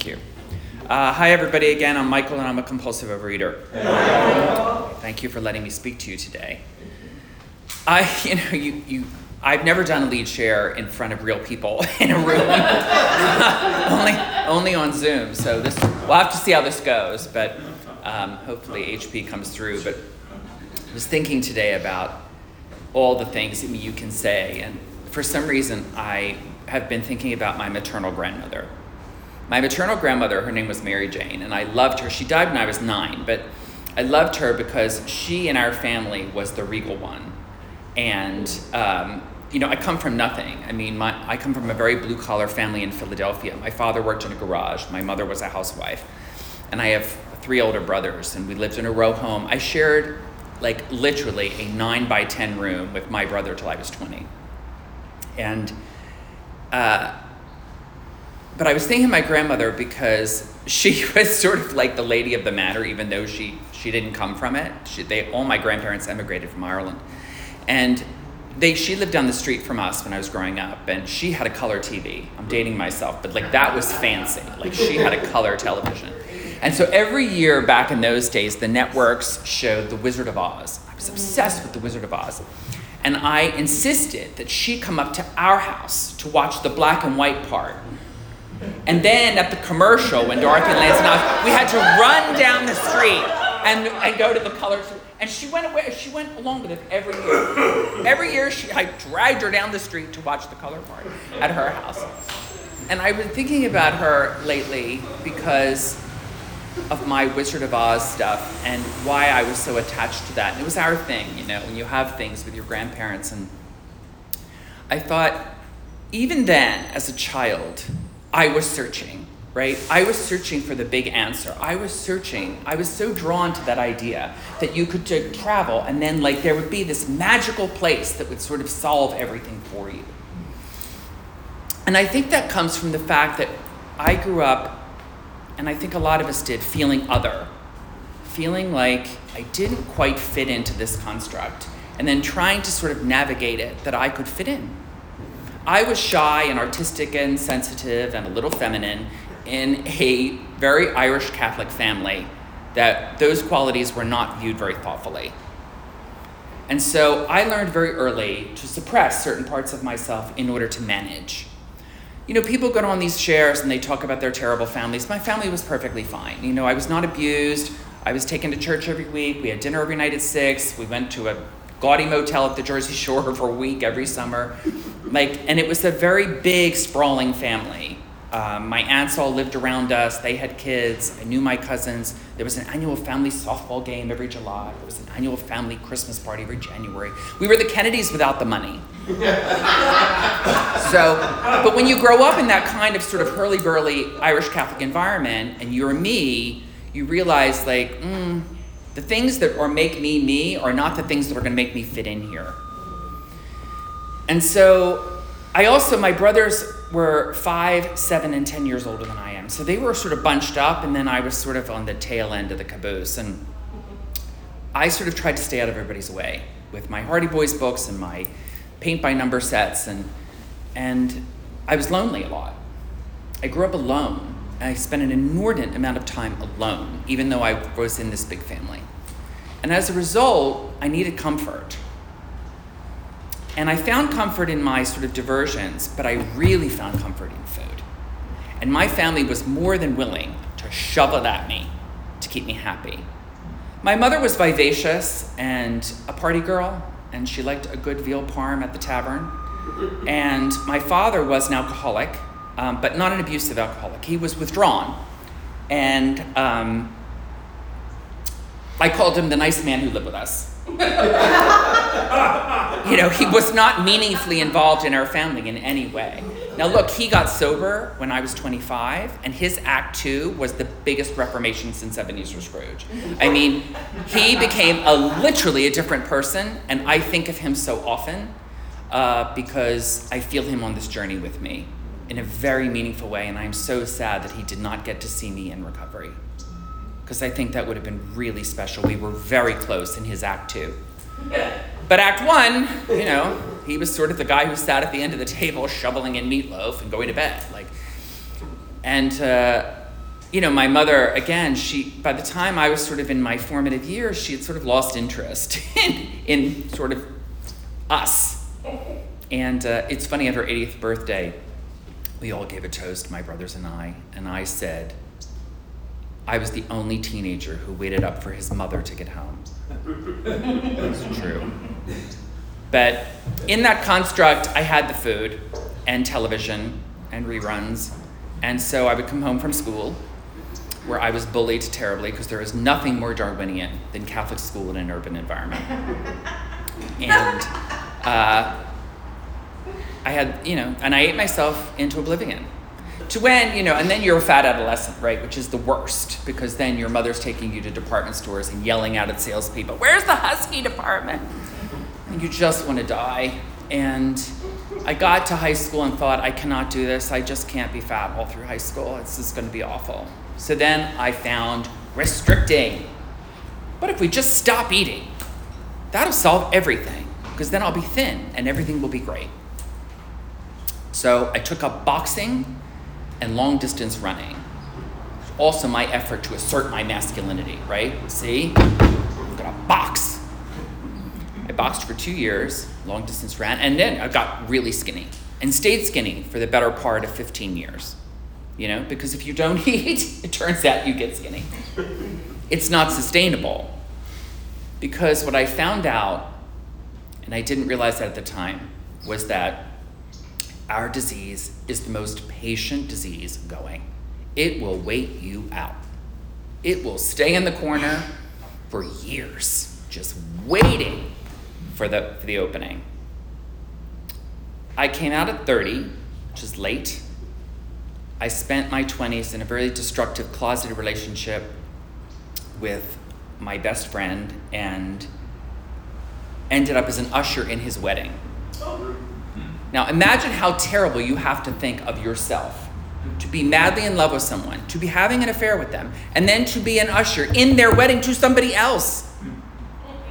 Thank you. Uh, hi, everybody. Again, I'm Michael, and I'm a compulsive overeater. Thank you for letting me speak to you today. I, you know, you, you, I've never done a lead share in front of real people in a room, only, only on Zoom. So this, we'll have to see how this goes. But um, hopefully, HP comes through. But I was thinking today about all the things that you can say, and for some reason, I have been thinking about my maternal grandmother. My maternal grandmother, her name was Mary Jane, and I loved her. She died when I was nine, but I loved her because she in our family was the regal one. And, um, you know, I come from nothing. I mean, my, I come from a very blue collar family in Philadelphia. My father worked in a garage, my mother was a housewife. And I have three older brothers, and we lived in a row home. I shared, like, literally a nine by 10 room with my brother till I was 20. And, uh, but I was thinking my grandmother because she was sort of like the lady of the matter, even though she, she didn't come from it. She, they, all my grandparents emigrated from Ireland. And they, she lived down the street from us when I was growing up, and she had a color TV. I'm dating myself, but like that was fancy. Like she had a color television. And so every year back in those days, the networks showed The Wizard of Oz. I was obsessed with The Wizard of Oz. And I insisted that she come up to our house to watch the black and white part and then at the commercial, when Dorothy Lansing we had to run down the street and, and go to the colors. And she went away. She went along with it every year. Every year, she, I dragged her down the street to watch the color part at her house. And I've been thinking about her lately because of my Wizard of Oz stuff and why I was so attached to that. And it was our thing, you know, when you have things with your grandparents. And I thought, even then, as a child, I was searching, right? I was searching for the big answer. I was searching. I was so drawn to that idea that you could uh, travel and then, like, there would be this magical place that would sort of solve everything for you. And I think that comes from the fact that I grew up, and I think a lot of us did, feeling other, feeling like I didn't quite fit into this construct, and then trying to sort of navigate it that I could fit in. I was shy and artistic and sensitive and a little feminine in a very Irish Catholic family that those qualities were not viewed very thoughtfully. And so I learned very early to suppress certain parts of myself in order to manage. You know, people go on these shares and they talk about their terrible families. My family was perfectly fine. You know, I was not abused. I was taken to church every week. We had dinner every night at six. We went to a gaudy motel at the Jersey Shore for a week every summer. Like, and it was a very big, sprawling family. Um, my aunts all lived around us. They had kids. I knew my cousins. There was an annual family softball game every July. There was an annual family Christmas party every January. We were the Kennedys without the money. so, but when you grow up in that kind of sort of hurly burly Irish Catholic environment and you're me, you realize, like, mm, the things that are make me me are not the things that are going to make me fit in here. And so I also, my brothers were five, seven, and 10 years older than I am. So they were sort of bunched up, and then I was sort of on the tail end of the caboose. And I sort of tried to stay out of everybody's way with my Hardy Boys books and my paint by number sets. And, and I was lonely a lot. I grew up alone. I spent an inordinate amount of time alone, even though I was in this big family. And as a result, I needed comfort. And I found comfort in my sort of diversions, but I really found comfort in food. And my family was more than willing to shove it at me to keep me happy. My mother was vivacious and a party girl, and she liked a good veal parm at the tavern. And my father was an alcoholic, um, but not an abusive alcoholic. He was withdrawn. And um, I called him the nice man who lived with us. you know, he was not meaningfully involved in our family in any way. Now, look, he got sober when I was 25, and his act two was the biggest reformation since Ebenezer Scrooge. I mean, he became a literally a different person, and I think of him so often uh, because I feel him on this journey with me in a very meaningful way, and I'm so sad that he did not get to see me in recovery. Because I think that would have been really special. We were very close in his act two. But act one, you know, he was sort of the guy who sat at the end of the table shoveling in meatloaf and going to bed. Like, and uh, you know, my mother, again, she, by the time I was sort of in my formative years, she had sort of lost interest in, in sort of us. And uh, it's funny, at her 80th birthday, we all gave a toast, my brothers and I, and I said, I was the only teenager who waited up for his mother to get home. That's true. But in that construct, I had the food and television and reruns. And so I would come home from school where I was bullied terribly because there is nothing more Darwinian than Catholic school in an urban environment. and uh, I had, you know, and I ate myself into oblivion. To when, you know, and then you're a fat adolescent, right, which is the worst because then your mother's taking you to department stores and yelling out at salespeople, Where's the Husky department? And you just want to die. And I got to high school and thought, I cannot do this. I just can't be fat all through high school. It's just going to be awful. So then I found restricting. But if we just stop eating, that'll solve everything because then I'll be thin and everything will be great. So I took up boxing and long distance running. Also, my effort to assert my masculinity, right? See? I'm gonna box. I boxed for two years, long distance ran, and then I got really skinny and stayed skinny for the better part of 15 years. You know, because if you don't eat, it turns out you get skinny. It's not sustainable. Because what I found out, and I didn't realize that at the time, was that our disease is the most patient disease going. It will wait you out. It will stay in the corner for years, just waiting for the, for the opening. I came out at 30, which is late. I spent my 20s in a very destructive, closeted relationship with my best friend and ended up as an usher in his wedding. Oh, Now, imagine how terrible you have to think of yourself to be madly in love with someone, to be having an affair with them, and then to be an usher in their wedding to somebody else.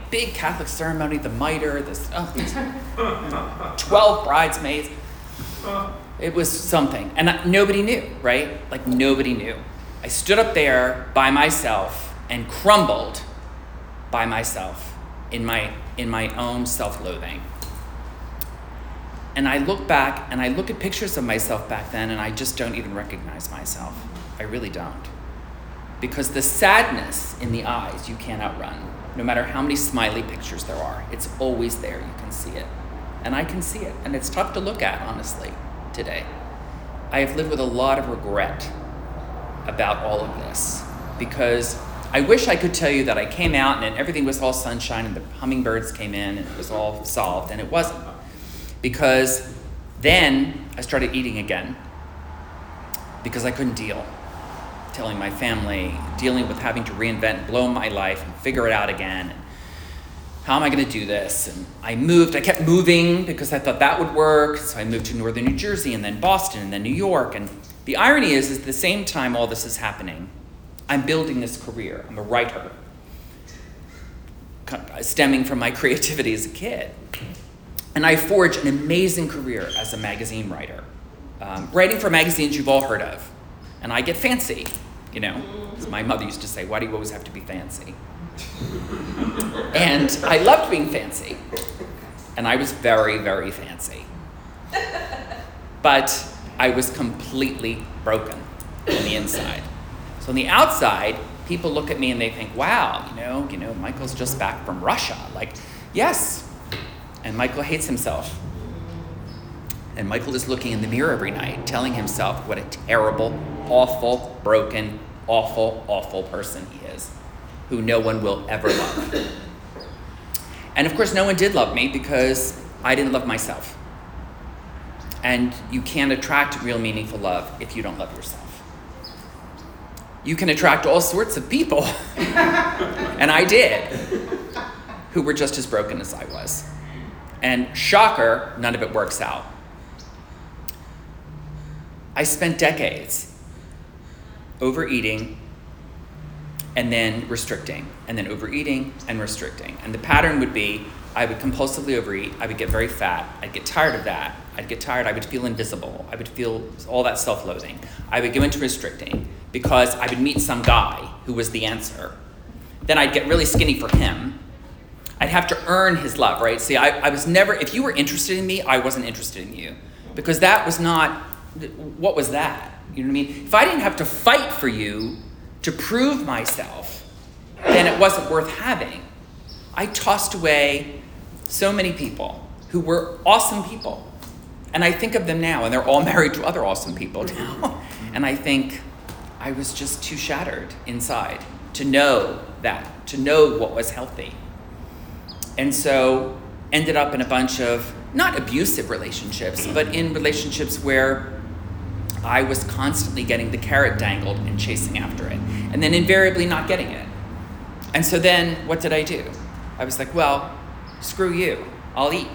Big Catholic ceremony, the mitre, this, oh, 12 bridesmaids. It was something. And nobody knew, right? Like, nobody knew. I stood up there by myself and crumbled by myself in my, in my own self loathing. And I look back and I look at pictures of myself back then and I just don't even recognize myself. I really don't. Because the sadness in the eyes you can't outrun, no matter how many smiley pictures there are. It's always there. You can see it. And I can see it. And it's tough to look at, honestly, today. I have lived with a lot of regret about all of this because I wish I could tell you that I came out and everything was all sunshine and the hummingbirds came in and it was all solved, and it wasn't because then I started eating again because I couldn't deal. Telling my family, dealing with having to reinvent, blow my life, and figure it out again. And how am I going to do this? And I moved, I kept moving because I thought that would work. So I moved to northern New Jersey and then Boston and then New York. And the irony is, is at the same time all this is happening, I'm building this career. I'm a writer, stemming from my creativity as a kid. And I forged an amazing career as a magazine writer, um, writing for magazines you've all heard of. And I get fancy, you know. As my mother used to say, why do you always have to be fancy? and I loved being fancy. And I was very, very fancy. But I was completely broken on the inside. So on the outside, people look at me and they think, wow, you know, you know, Michael's just back from Russia. Like, yes, and Michael hates himself. And Michael is looking in the mirror every night, telling himself what a terrible, awful, broken, awful, awful person he is, who no one will ever love. And of course, no one did love me because I didn't love myself. And you can't attract real meaningful love if you don't love yourself. You can attract all sorts of people, and I did, who were just as broken as I was. And shocker, none of it works out. I spent decades overeating and then restricting, and then overeating and restricting. And the pattern would be I would compulsively overeat, I would get very fat, I'd get tired of that, I'd get tired, I would feel invisible, I would feel all that self loathing. I would go into restricting. because I would meet some guy who was the answer. Then I'd get really skinny for him. I'd have to earn his love, right? See, I, I was never, if you were interested in me, I wasn't interested in you. Because that was not, what was that? You know what I mean? If I didn't have to fight for you to prove myself, then it wasn't worth having. I tossed away so many people who were awesome people. And I think of them now, and they're all married to other awesome people now. and I think I was just too shattered inside to know that, to know what was healthy. And so ended up in a bunch of not abusive relationships, but in relationships where I was constantly getting the carrot dangled and chasing after it, and then invariably not getting it. And so then what did I do? I was like, well, screw you, I'll eat.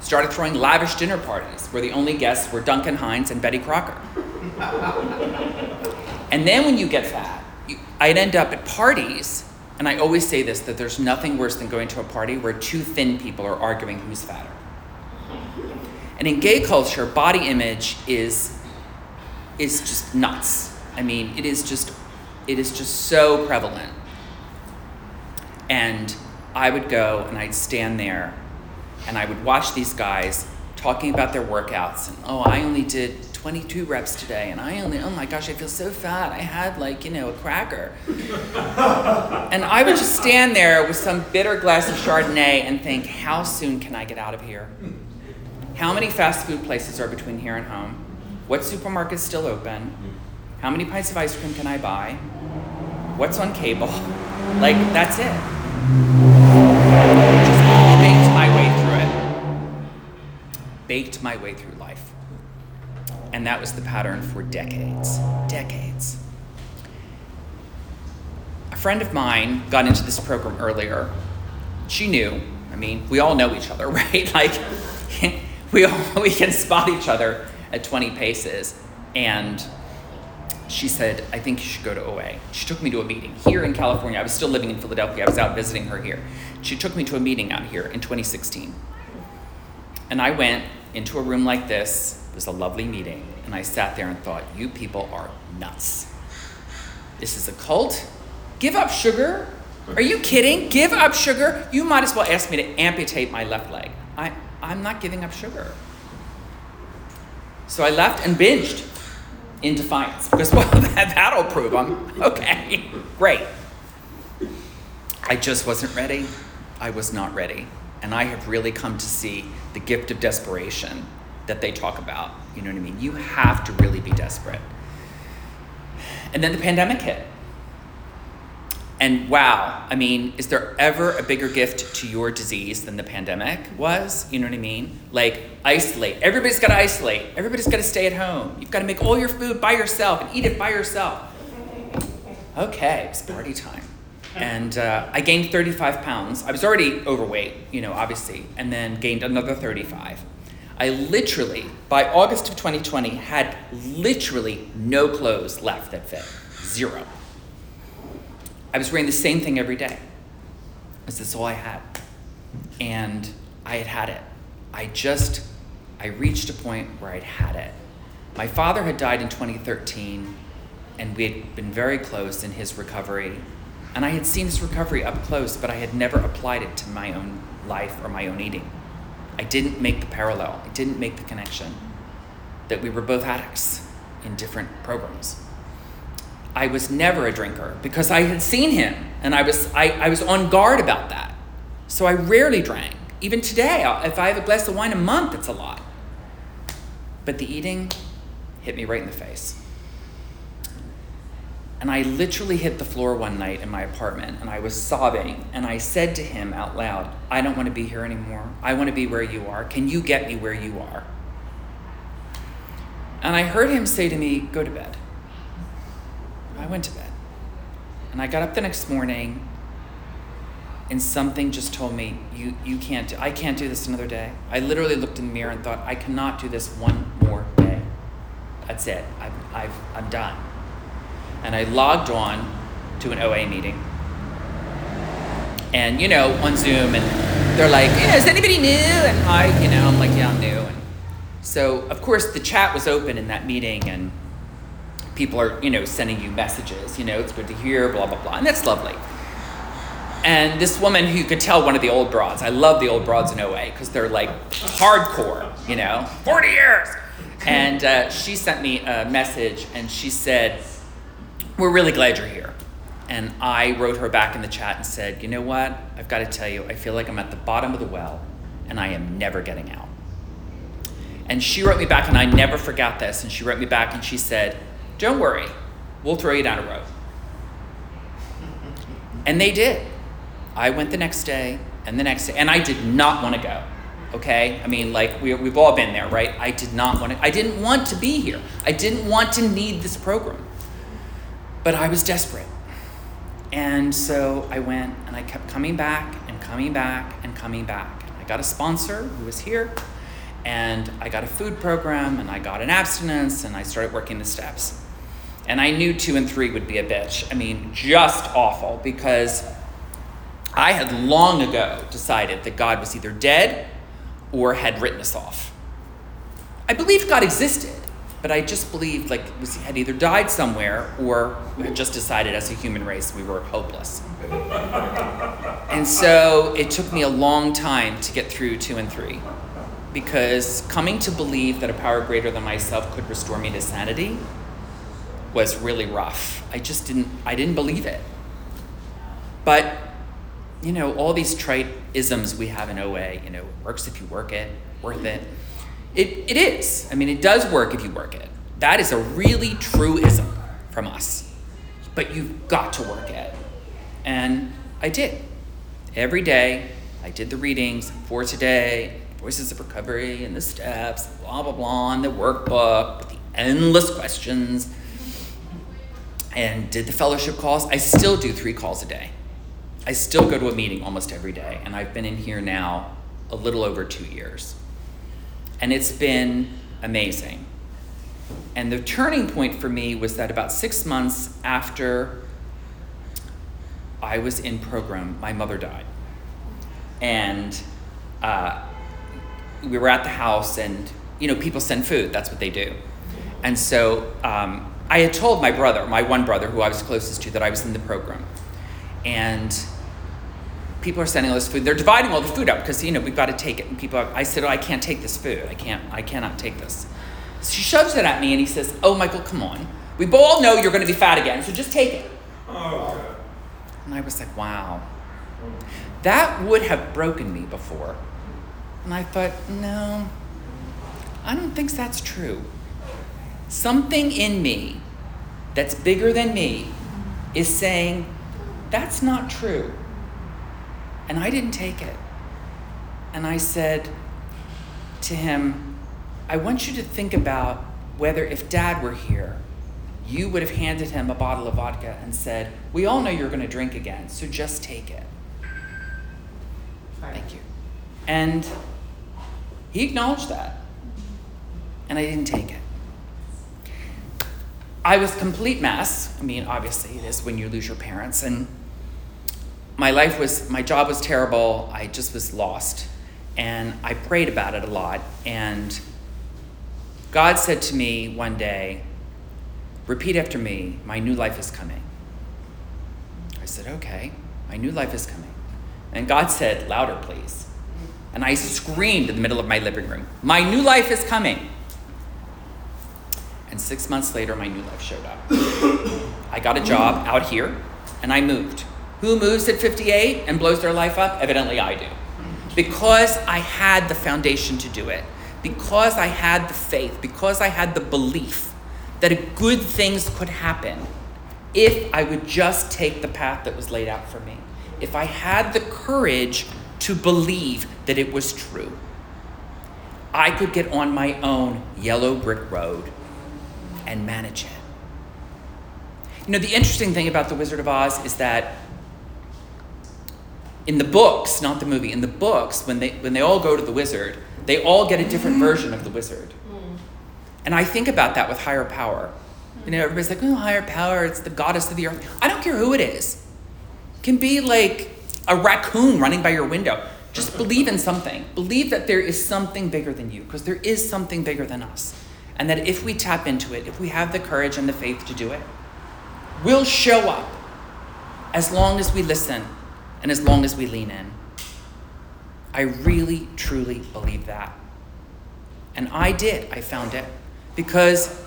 Started throwing lavish dinner parties where the only guests were Duncan Hines and Betty Crocker. and then when you get fat, you, I'd end up at parties, and I always say this that there's nothing worse than going to a party where two thin people are arguing who's fatter. And in gay culture, body image is is just nuts. I mean, it is just it is just so prevalent. And I would go and I'd stand there and I would watch these guys talking about their workouts and oh, I only did 22 reps today and I only oh my gosh, I feel so fat. I had like, you know, a cracker. and I would just stand there with some bitter glass of Chardonnay and think, how soon can I get out of here? How many fast food places are between here and home? What supermarket's still open? How many pints of ice cream can I buy? What's on cable? Like, that's it. Baked my way through life. And that was the pattern for decades. Decades. A friend of mine got into this program earlier. She knew. I mean, we all know each other, right? Like, we all we can spot each other at 20 paces. And she said, I think you should go to OA. She took me to a meeting here in California. I was still living in Philadelphia. I was out visiting her here. She took me to a meeting out here in 2016. And I went into a room like this. It was a lovely meeting. And I sat there and thought, you people are nuts. This is a cult. Give up sugar. Are you kidding? Give up sugar? You might as well ask me to amputate my left leg. I, I'm not giving up sugar. So I left and binged in defiance because, well, that, that'll prove I'm okay, great. I just wasn't ready. I was not ready. And I have really come to see the gift of desperation that they talk about. You know what I mean? You have to really be desperate. And then the pandemic hit. And wow, I mean, is there ever a bigger gift to your disease than the pandemic was? You know what I mean? Like, isolate. Everybody's got to isolate. Everybody's got to stay at home. You've got to make all your food by yourself and eat it by yourself. Okay, it's party time. And uh, I gained 35 pounds. I was already overweight, you know, obviously, and then gained another 35. I literally, by August of 2020, had literally no clothes left that fit. Zero. I was wearing the same thing every day. Because that's all I had. And I had had it. I just, I reached a point where I'd had it. My father had died in 2013, and we had been very close in his recovery. And I had seen his recovery up close, but I had never applied it to my own life or my own eating. I didn't make the parallel, I didn't make the connection that we were both addicts in different programs. I was never a drinker because I had seen him and I was, I, I was on guard about that. So I rarely drank. Even today, if I have a glass of wine a month, it's a lot. But the eating hit me right in the face. And I literally hit the floor one night in my apartment and I was sobbing. And I said to him out loud, I don't want to be here anymore. I want to be where you are. Can you get me where you are? And I heard him say to me, Go to bed. I went to bed. And I got up the next morning and something just told me, you, you can't, do, I can't do this another day. I literally looked in the mirror and thought, I cannot do this one more day. That's it. I've, I've, I'm done. And I logged on to an OA meeting. And, you know, on Zoom, and they're like, is anybody new? And I, you know, I'm like, yeah, I'm new. And so, of course, the chat was open in that meeting, and people are, you know, sending you messages, you know, it's good to hear, blah, blah, blah. And that's lovely. And this woman who you could tell one of the old broads, I love the old broads in OA because they're like hardcore, you know, 40 years. And uh, she sent me a message and she said, We're really glad you're here. And I wrote her back in the chat and said, You know what? I've got to tell you, I feel like I'm at the bottom of the well and I am never getting out. And she wrote me back, and I never forgot this. And she wrote me back and she said, Don't worry, we'll throw you down a road. And they did. I went the next day and the next day, and I did not want to go. Okay? I mean, like, we, we've all been there, right? I did not want to, I didn't want to be here. I didn't want to need this program. But I was desperate. And so I went and I kept coming back and coming back and coming back. I got a sponsor who was here, and I got a food program, and I got an abstinence, and I started working the steps. And I knew two and three would be a bitch. I mean, just awful because I had long ago decided that God was either dead or had written us off. I believed God existed, but I just believed like we had either died somewhere or we had just decided as a human race we were hopeless. and so it took me a long time to get through two and three. Because coming to believe that a power greater than myself could restore me to sanity was really rough. I just didn't I didn't believe it. But you know, all these trite isms we have in OA, you know, works if you work it, worth it. It, it is. I mean, it does work if you work it. That is a really true ism from us. But you've got to work it. And I did. Every day, I did the readings for today, Voices of Recovery, and the steps, blah, blah, blah, and the workbook, the endless questions, and did the fellowship calls. I still do three calls a day. I still go to a meeting almost every day, and I've been in here now a little over two years. And it's been amazing. And the turning point for me was that about six months after I was in program, my mother died. And uh, we were at the house, and you know, people send food, that's what they do. And so um, I had told my brother, my one brother who I was closest to, that I was in the program. And people are sending all this food. They're dividing all the food up because you know we've got to take it. And people, are, I said, oh, I can't take this food. I can't. I cannot take this. So she shoves it at me, and he says, Oh, Michael, come on. We all know you're going to be fat again, so just take it. Oh, and I was like, Wow. That would have broken me before. And I thought, No, I don't think that's true. Something in me that's bigger than me is saying, That's not true. And I didn't take it. And I said to him, I want you to think about whether if dad were here, you would have handed him a bottle of vodka and said, We all know you're going to drink again, so just take it. Thank you. And he acknowledged that. And I didn't take it. I was complete mess. I mean, obviously, it is when you lose your parents. And my life was, my job was terrible. I just was lost. And I prayed about it a lot. And God said to me one day, Repeat after me, my new life is coming. I said, Okay, my new life is coming. And God said, Louder, please. And I screamed in the middle of my living room, My new life is coming. And six months later, my new life showed up. I got a job out here, and I moved. Who moves at 58 and blows their life up? Evidently, I do. Because I had the foundation to do it, because I had the faith, because I had the belief that good things could happen if I would just take the path that was laid out for me. If I had the courage to believe that it was true, I could get on my own yellow brick road and manage it. You know, the interesting thing about The Wizard of Oz is that in the books, not the movie, in the books, when they when they all go to the wizard, they all get a different version of the wizard. Mm. And I think about that with higher power. You know, everybody's like, oh, higher power, it's the goddess of the earth. I don't care who it is. It can be like a raccoon running by your window. Just believe in something. Believe that there is something bigger than you, because there is something bigger than us. And that if we tap into it, if we have the courage and the faith to do it, we'll show up as long as we listen and as long as we lean in. I really, truly believe that. And I did. I found it. Because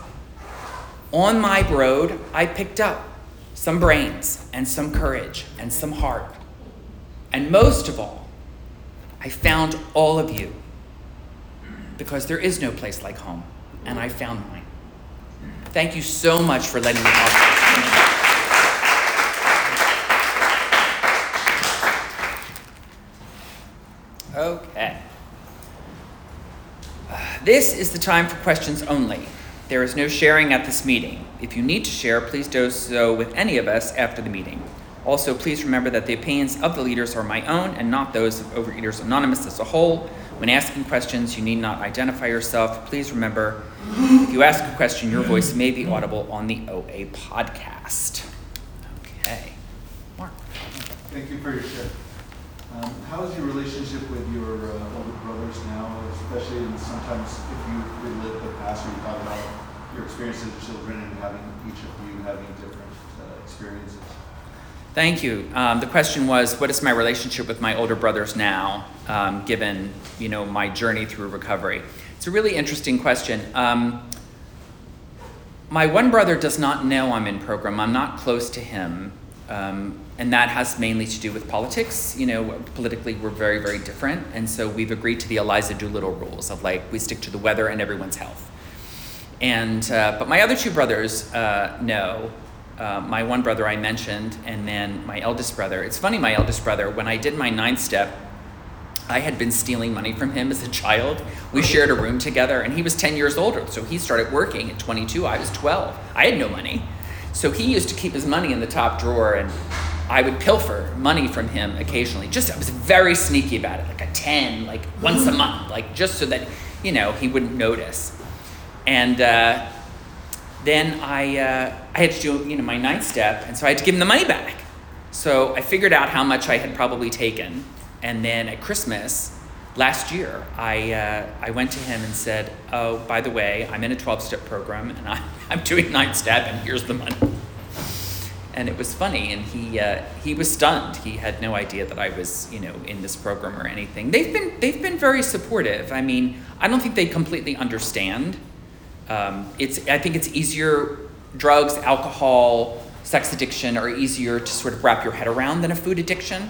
on my road, I picked up some brains and some courage and some heart. And most of all, I found all of you. Because there is no place like home. And I found mine. Thank you so much for letting me talk. Okay. This is the time for questions only. There is no sharing at this meeting. If you need to share, please do so with any of us after the meeting. Also, please remember that the opinions of the leaders are my own and not those of Overeaters Anonymous as a whole. When asking questions, you need not identify yourself. Please remember if you ask a question, your voice may be audible on the OA podcast. Okay. Mark. Thank you for your share. Um, how is your relationship with your uh, older brothers now, especially in sometimes if you relive the past or you talk about your experiences as children and having each of you having different uh, experiences? Thank you. Um, the question was, what is my relationship with my older brothers now, um, given you know my journey through recovery? It's a really interesting question. Um, my one brother does not know I'm in program. I'm not close to him. Um, and that has mainly to do with politics. You know, politically, we're very, very different. And so we've agreed to the Eliza Doolittle rules of like, we stick to the weather and everyone's health. And, uh, but my other two brothers uh, know. Uh, my one brother I mentioned, and then my eldest brother. It's funny, my eldest brother, when I did my ninth step, I had been stealing money from him as a child. We shared a room together, and he was 10 years older. So he started working at 22. I was 12. I had no money. So he used to keep his money in the top drawer, and I would pilfer money from him occasionally. Just I was very sneaky about it, like a 10, like once a month, like just so that, you know, he wouldn't notice. And uh, then I, uh, I had to do, you know, my ninth step, and so I had to give him the money back. So I figured out how much I had probably taken, and then at Christmas, last year, I, uh, I went to him and said, Oh, by the way, I'm in a 12 step program and I, I'm doing nine step, and here's the money. And it was funny, and he, uh, he was stunned. He had no idea that I was, you know, in this program or anything. They've been, they've been very supportive. I mean, I don't think they completely understand. Um, it's, I think it's easier, drugs, alcohol, sex addiction are easier to sort of wrap your head around than a food addiction.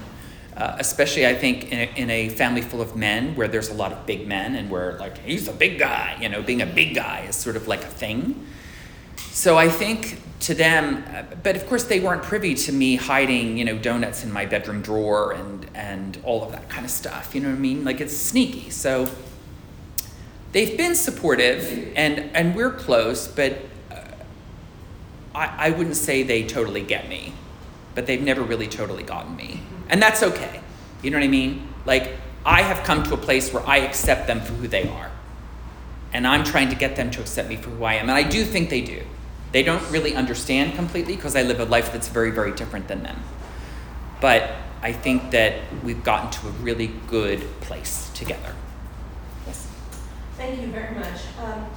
Uh, especially I think in a, in a, family full of men where there's a lot of big men and where like he's a big guy, you know, being a big guy is sort of like a thing. So I think to them, uh, but of course they weren't privy to me hiding, you know, donuts in my bedroom drawer and and all of that kind of stuff. You know what I mean? Like it's sneaky. So they've been supportive and and we're close, but uh, I I wouldn't say they totally get me, but they've never really totally gotten me. And that's okay. You know what I mean? Like, I have come to a place where I accept them for who they are. And I'm trying to get them to accept me for who I am. And I do think they do. They don't really understand completely because I live a life that's very, very different than them. But I think that we've gotten to a really good place together. Yes. Thank you very much. Um,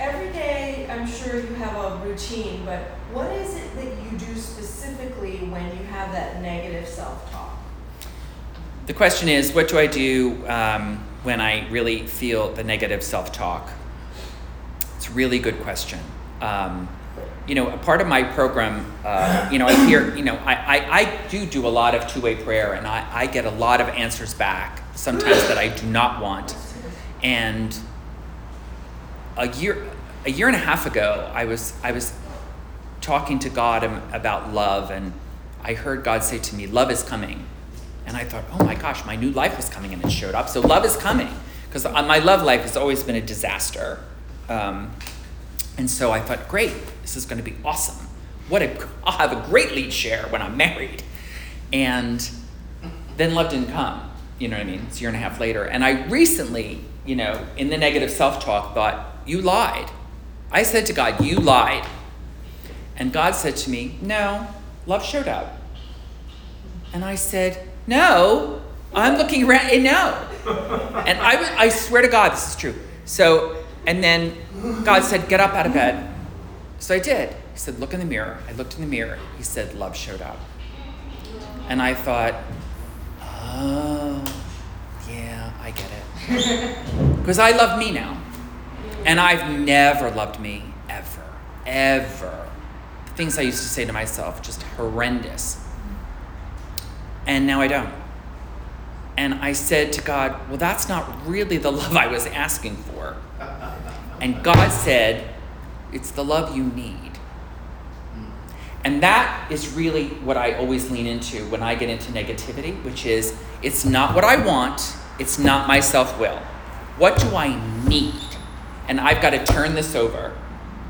every day, I'm sure you have a routine, but what is it that you do specifically when you have that negative self talk? The question is what do I do um, when I really feel the negative self talk? It's a really good question. Um, you know, a part of my program, uh, you know, I hear, you know, I, I, I do do a lot of two way prayer and I, I get a lot of answers back, sometimes that I do not want. And a year, a year and a half ago, I was, I was talking to God about love, and I heard God say to me, Love is coming. And I thought, oh my gosh, my new life is coming, and it showed up. So love is coming, because my love life has always been a disaster. Um, and so I thought, great, this is going to be awesome. What a, I'll have a great lead share when I'm married. And then love didn't come. You know what I mean? It's a year and a half later. And I recently, you know, in the negative self talk, thought, you lied. I said to God, you lied. And God said to me, No, love showed up. And I said, No, I'm looking around, and no. And I, I swear to God, this is true. So And then God said, Get up out of bed. So I did. He said, Look in the mirror. I looked in the mirror. He said, Love showed up. And I thought, Oh, yeah, I get it. Because I love me now. And I've never loved me, ever, ever. The things I used to say to myself, just horrendous. And now I don't. And I said to God, Well, that's not really the love I was asking for. And God said, It's the love you need. And that is really what I always lean into when I get into negativity, which is it's not what I want, it's not my self will. What do I need? And I've got to turn this over.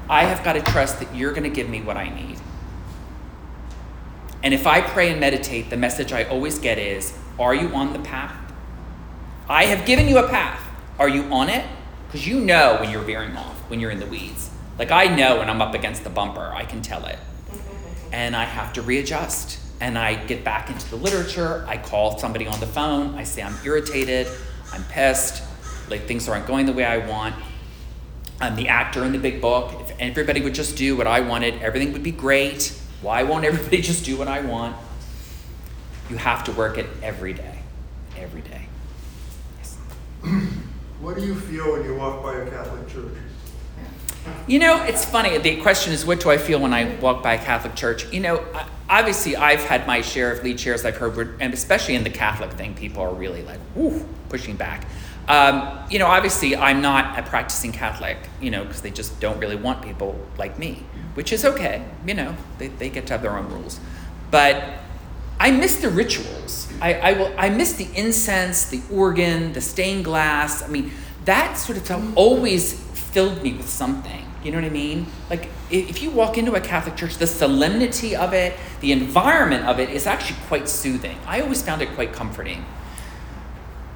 I have got to trust that you're going to give me what I need. And if I pray and meditate, the message I always get is Are you on the path? I have given you a path. Are you on it? Because you know when you're veering off, when you're in the weeds. Like I know when I'm up against the bumper, I can tell it. And I have to readjust. And I get back into the literature. I call somebody on the phone. I say, I'm irritated. I'm pissed. Like things aren't going the way I want. I'm the actor in the big book. If everybody would just do what I wanted, everything would be great. Why won't everybody just do what I want? You have to work it every day. Every day. Yes. What do you feel when you walk by a Catholic church? You know, it's funny. The question is, what do I feel when I walk by a Catholic church? You know, obviously, I've had my share of lead shares I've heard, and especially in the Catholic thing, people are really like, whoo, pushing back. Um, you know, obviously, I'm not a practicing Catholic, you know, because they just don't really want people like me, which is okay. You know, they, they get to have their own rules. But I miss the rituals. I, I, will, I miss the incense, the organ, the stained glass. I mean, that sort of stuff always filled me with something. You know what I mean? Like, if you walk into a Catholic church, the solemnity of it, the environment of it is actually quite soothing. I always found it quite comforting.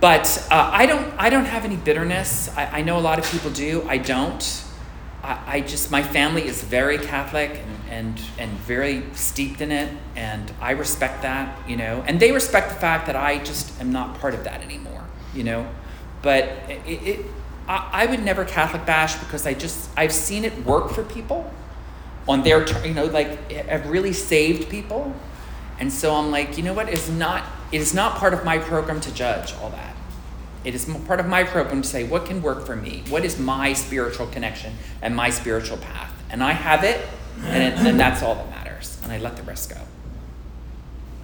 But uh, I don't. I don't have any bitterness. I, I, know a lot of people do. I don't. I, I just my family is very Catholic and, and and very steeped in it, and I respect that. You know, and they respect the fact that I just am not part of that anymore. You know, but it, it I, I would never Catholic bash because I just I've seen it work for people on their you know like have really saved people, and so I'm like you know what it's not it is not part of my program to judge all that. It is part of my program to say what can work for me, what is my spiritual connection and my spiritual path, and I have it, and, it, and that's all that matters, and I let the rest go.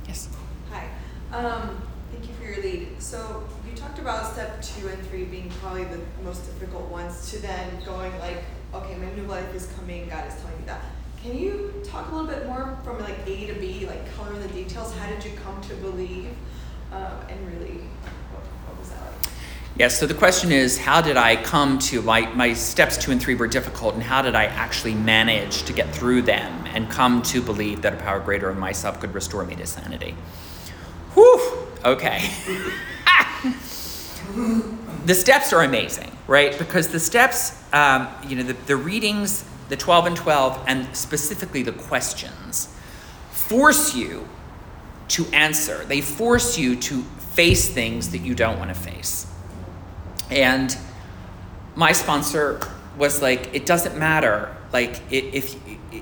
Yes. Hi. Um, thank you for your lead. So you talked about step two and three being probably the most difficult ones to then going like, okay, my new life is coming, God is telling me that. Can you talk a little bit more from like A to B, like color in the details? How did you come to believe? Um, and really, what, what was that like? Yes, so the question is how did I come to my, my steps two and three were difficult, and how did I actually manage to get through them and come to believe that a power greater than myself could restore me to sanity? Whew, okay. the steps are amazing, right? Because the steps, um, you know, the, the readings, the 12 and 12, and specifically the questions, force you to answer. They force you to face things that you don't want to face. And my sponsor was like, it doesn't matter. Like, if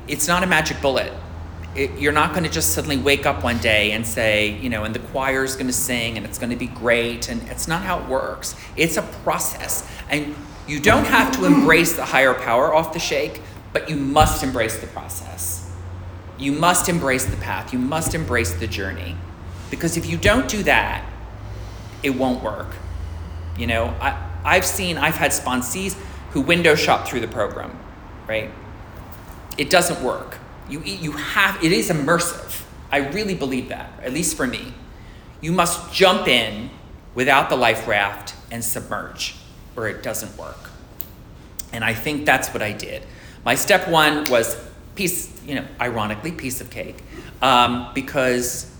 it's not a magic bullet, it, you're not going to just suddenly wake up one day and say, you know, and the choir's going to sing and it's going to be great. And it's not how it works. It's a process. And you don't have to embrace the higher power off the shake, but you must embrace the process. You must embrace the path. You must embrace the journey. Because if you don't do that, it won't work. You know, I, I've seen, I've had sponsees who window shop through the program, right? It doesn't work you, you have, it is immersive. I really believe that, at least for me. You must jump in without the life raft and submerge, or it doesn't work. And I think that's what I did. My step one was piece, you know, ironically, piece of cake, um, because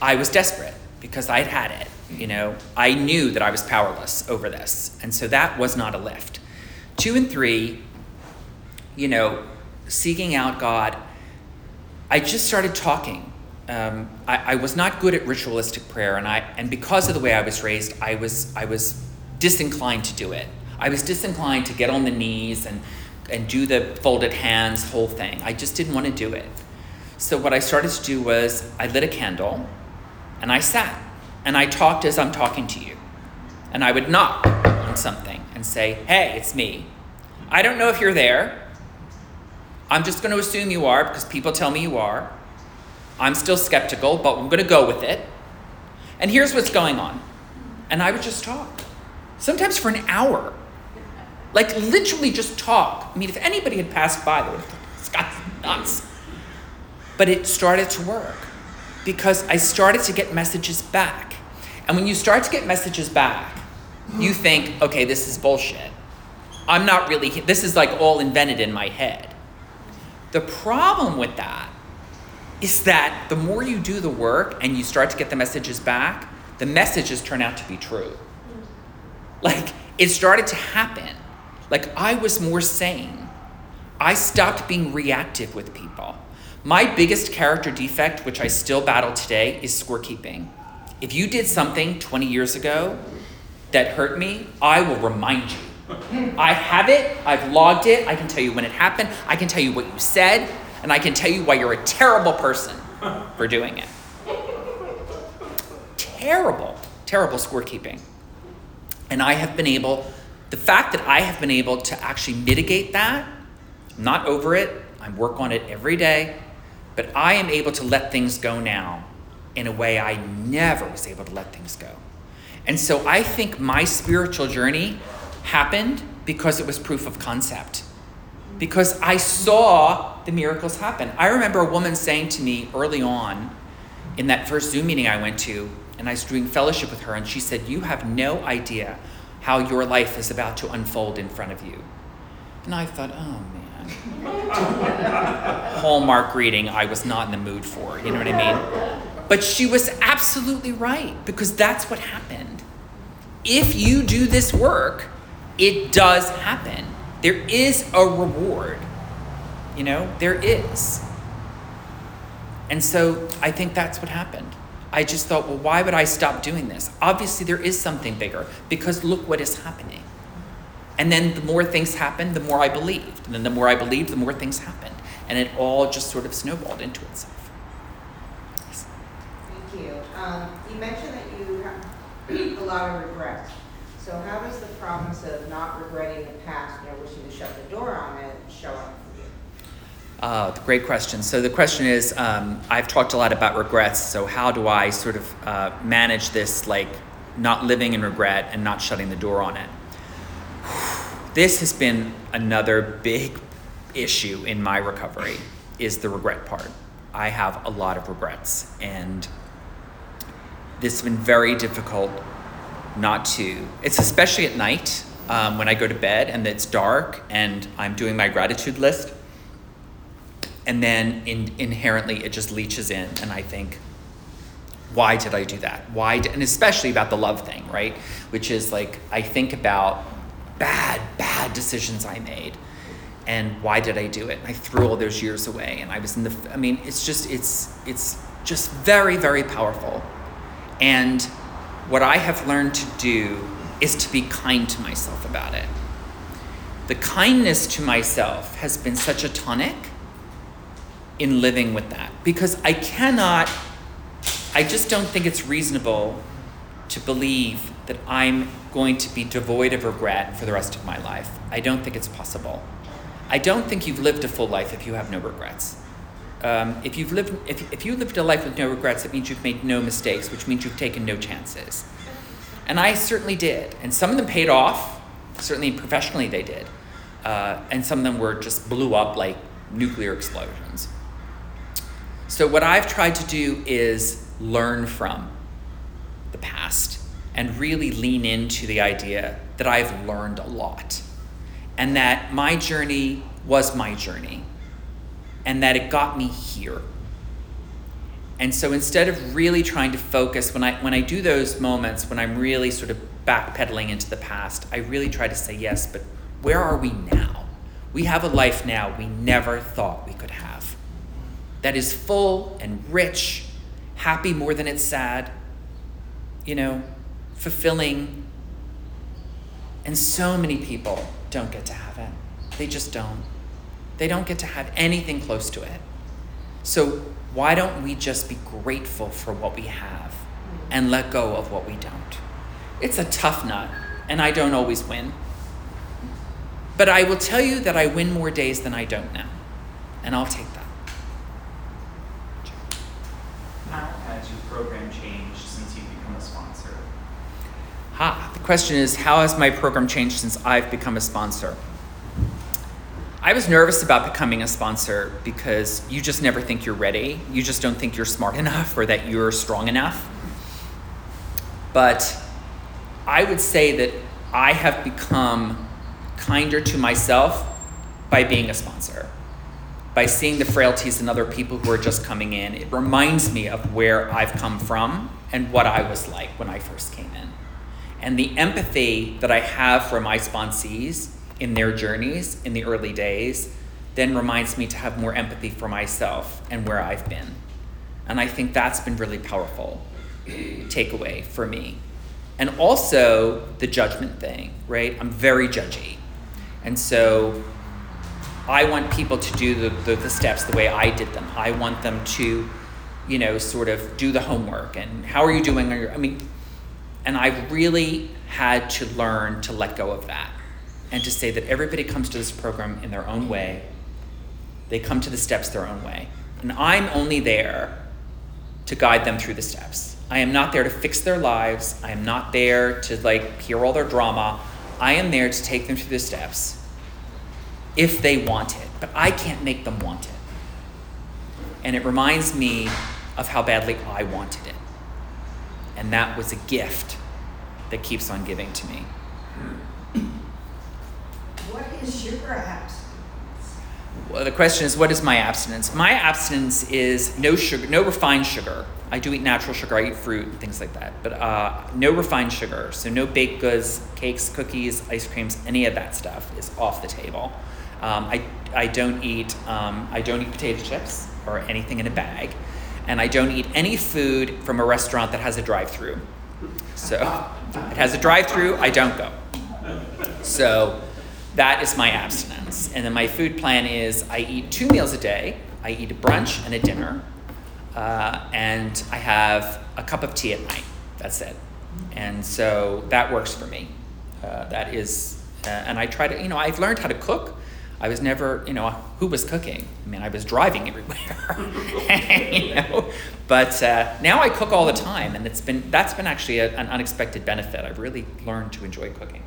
I was desperate, because I'd had it. You know, I knew that I was powerless over this. And so that was not a lift. Two and three, you know, seeking out God I just started talking. Um, I, I, was not good at ritualistic prayer, and I and because of the way I was raised, I was I was disinclined to do it. I was disinclined to get on the knees and, and do the folded hands whole thing. I just didn't want to do it. So, what I started to do was I lit a candle and I sat and I talked as I'm talking to you. And I would knock on something and say, Hey, it's me. I don't know if you're there. I'm just going to assume you are because people tell me you are. I'm still skeptical, but I'm going to go with it. And here's what's going on. And I would just talk, sometimes for an hour. Like literally just talk. I mean, if anybody had passed by, they would have thought, this guy's nuts. But it started to work because I started to get messages back. And when you start to get messages back, you think, okay, this is bullshit. I'm not really, this is like all invented in my head. The problem with that is that the more you do the work and you start to get the messages back, the messages turn out to be true. Like it started to happen. Like I was more sane. I stopped being reactive with people. My biggest character defect, which I still battle today, is scorekeeping. If you did something 20 years ago that hurt me, I will remind you. I have it, I've logged it, I can tell you when it happened, I can tell you what you said, and I can tell you why you're a terrible person for doing it. Terrible, terrible scorekeeping. And I have been able, the fact that I have been able to actually mitigate that, I'm not over it, I work on it every day, but I am able to let things go now in a way I never was able to let things go. And so I think my spiritual journey happened because it was proof of concept. Because I saw the miracles happen. I remember a woman saying to me early on in that first Zoom meeting I went to, and I was doing fellowship with her, and she said, You have no idea how your life is about to unfold in front of you. And I thought, Oh man. Hallmark reading I was not in the mood for, you know what I mean? But she was absolutely right because that's what happened. If you do this work, it does happen. There is a reward. You know, there is. And so I think that's what happened. I just thought, well, why would I stop doing this? Obviously, there is something bigger because look what is happening. And then the more things happened, the more I believed. And then the more I believed, the more things happened. And it all just sort of snowballed into itself. Um, you mentioned that you have a lot of regrets. So how does the promise of not regretting the past, you know, wishing to shut the door on it, show up for you? Uh, great question. So the question is, um, I've talked a lot about regrets. So how do I sort of uh, manage this, like not living in regret and not shutting the door on it? This has been another big issue in my recovery. Is the regret part? I have a lot of regrets, and this has been very difficult not to. It's especially at night um, when I go to bed and it's dark and I'm doing my gratitude list. And then in, inherently it just leaches in and i think why did i do that? Why did, and especially about the love thing right? Which is like i think about bad bad decisions i made and why did i do it? And i threw all those years away and i was in the i mean it's just it's it's just very very powerful and what i have learned to do is to be kind to myself about it the kindness to myself has been such a tonic in living with that because I cannot, I just don't think it's reasonable to believe that I'm going to be devoid of regret for the rest of my life. I don't think it's possible. I don't think you've lived a full life if you have no regrets. Um, if you've lived, if, if you lived a life with no regrets, it means you've made no mistakes, which means you've taken no chances. And I certainly did, and some of them paid off. Certainly professionally, they did, uh, and some of them were just blew up like nuclear explosions. So, what I've tried to do is learn from the past and really lean into the idea that I've learned a lot and that my journey was my journey and that it got me here. And so instead of really trying to focus, when I, when I do those moments, when I'm really sort of backpedaling into the past, I really try to say, yes, but where are we now? We have a life now we never thought we could have that is full and rich, happy more than it's sad, you know, fulfilling, And so many people don't get to have it. They just don't. They don't get to have anything close to it. So, why don't we just be grateful for what we have and let go of what we don't? It's a tough nut, and I don't always win. But I will tell you that I win more days than I don't now, and I'll take that. How has your program changed since you've become a sponsor? Ha, the question is how has my program changed since I've become a sponsor? I was nervous about becoming a sponsor because you just never think you're ready. You just don't think you're smart enough or that you're strong enough. But I would say that I have become kinder to myself by being a sponsor, by seeing the frailties in other people who are just coming in. It reminds me of where I've come from and what I was like when I first came in. And the empathy that I have for my sponsees in their journeys in the early days then reminds me to have more empathy for myself and where I've been. And I think that's been really powerful takeaway for me. And also the judgment thing, right? I'm very judgy. And so I want people to do the, the, the steps the way I did them. I want them to, you know, sort of do the homework and how are you doing I mean, and I've really had to learn to let go of that and to say that everybody comes to this program in their own way. They come to the steps their own way. And I'm only there to guide them through the steps. I am not there to fix their lives. I am not there to like hear all their drama. I am there to take them through the steps if they want it, but I can't make them want it. And it reminds me of how badly I wanted it. And that was a gift that keeps on giving to me. What is sugar abstinence? Well, the question is, what is my abstinence? My abstinence is no sugar, no refined sugar. I do eat natural sugar. I eat fruit and things like that, but uh, no refined sugar. So no baked goods, cakes, cookies, ice creams, any of that stuff is off the table. Um, I, I don't eat um, I don't eat potato chips or anything in a bag, and I don't eat any food from a restaurant that has a drive-through. So it has a drive-through. I don't go. So that is my abstinence. And then my food plan is I eat two meals a day. I eat a brunch and a dinner, uh, and I have a cup of tea at night. That's it. And so that works for me. Uh, that is, uh, and I try to, you know, I've learned how to cook. I was never, you know, who was cooking? I mean, I was driving everywhere, you know. But uh, now I cook all the time, and it's been that's been actually a, an unexpected benefit. I've really learned to enjoy cooking.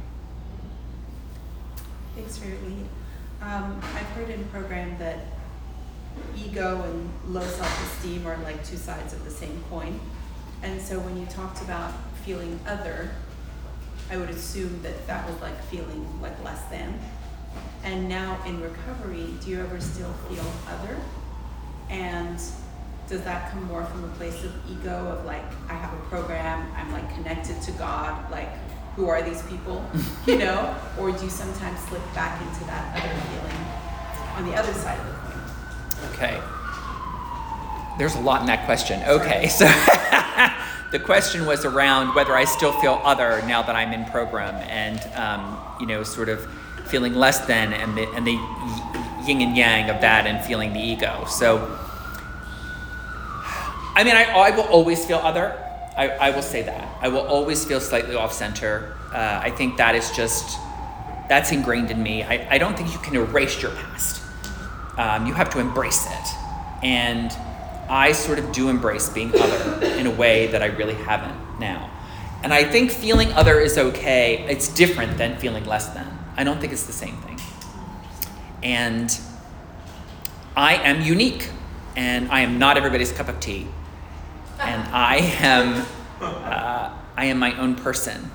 Thanks for your lead. Um, I've heard in program that ego and low self-esteem are like two sides of the same coin. And so when you talked about feeling other, I would assume that that was like feeling like less than. And now in recovery, do you ever still feel other? And does that come more from a place of ego of like, I have a program, I'm like connected to God, like, who are these people? you know? Or do you sometimes slip back into that other feeling on the other side of the coin? Okay. There's a lot in that question. Okay, so the question was around whether I still feel other now that I'm in program and, um, you know, sort of feeling less than and the, and the yin and yang of that and feeling the ego. So, I mean, I, I will always feel other. I, I will say that. I will always feel slightly off center. Uh, I think that is just, that's ingrained in me. I, I don't think you can erase your past. Um, you have to embrace it. And I sort of do embrace being other in a way that I really haven't now. And I think feeling other is okay. It's different than feeling less than. I don't think it's the same thing. And I am unique, and I am not everybody's cup of tea. And I am, uh, I am my own person.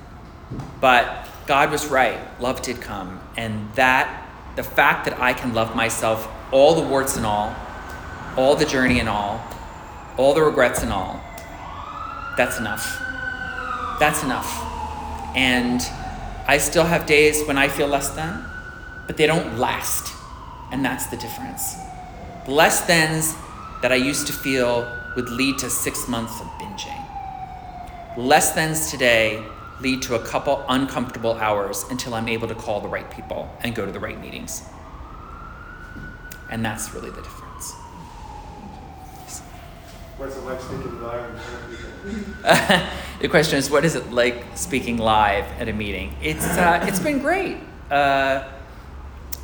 But God was right. Love did come, and that the fact that I can love myself, all the warts and all, all the journey and all, all the regrets and all, that's enough. That's enough. And I still have days when I feel less than, but they don't last. And that's the difference. The less thans that I used to feel would lead to six months of binging. Less thans today lead to a couple uncomfortable hours until I'm able to call the right people and go to the right meetings. And that's really the difference. What's it like speaking live in front of people? the question is, what is it like speaking live at a meeting? It's uh, it's been great. Uh,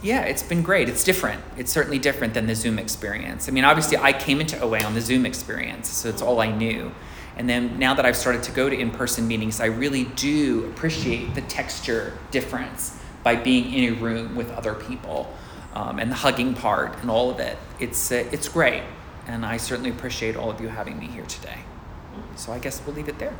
yeah, it's been great. It's different. It's certainly different than the Zoom experience. I mean, obviously, I came into OA on the Zoom experience, so it's all I knew. And then now that I've started to go to in-person meetings, I really do appreciate the texture difference by being in a room with other people, um, and the hugging part and all of it. It's uh, it's great, and I certainly appreciate all of you having me here today. So I guess we'll leave it there.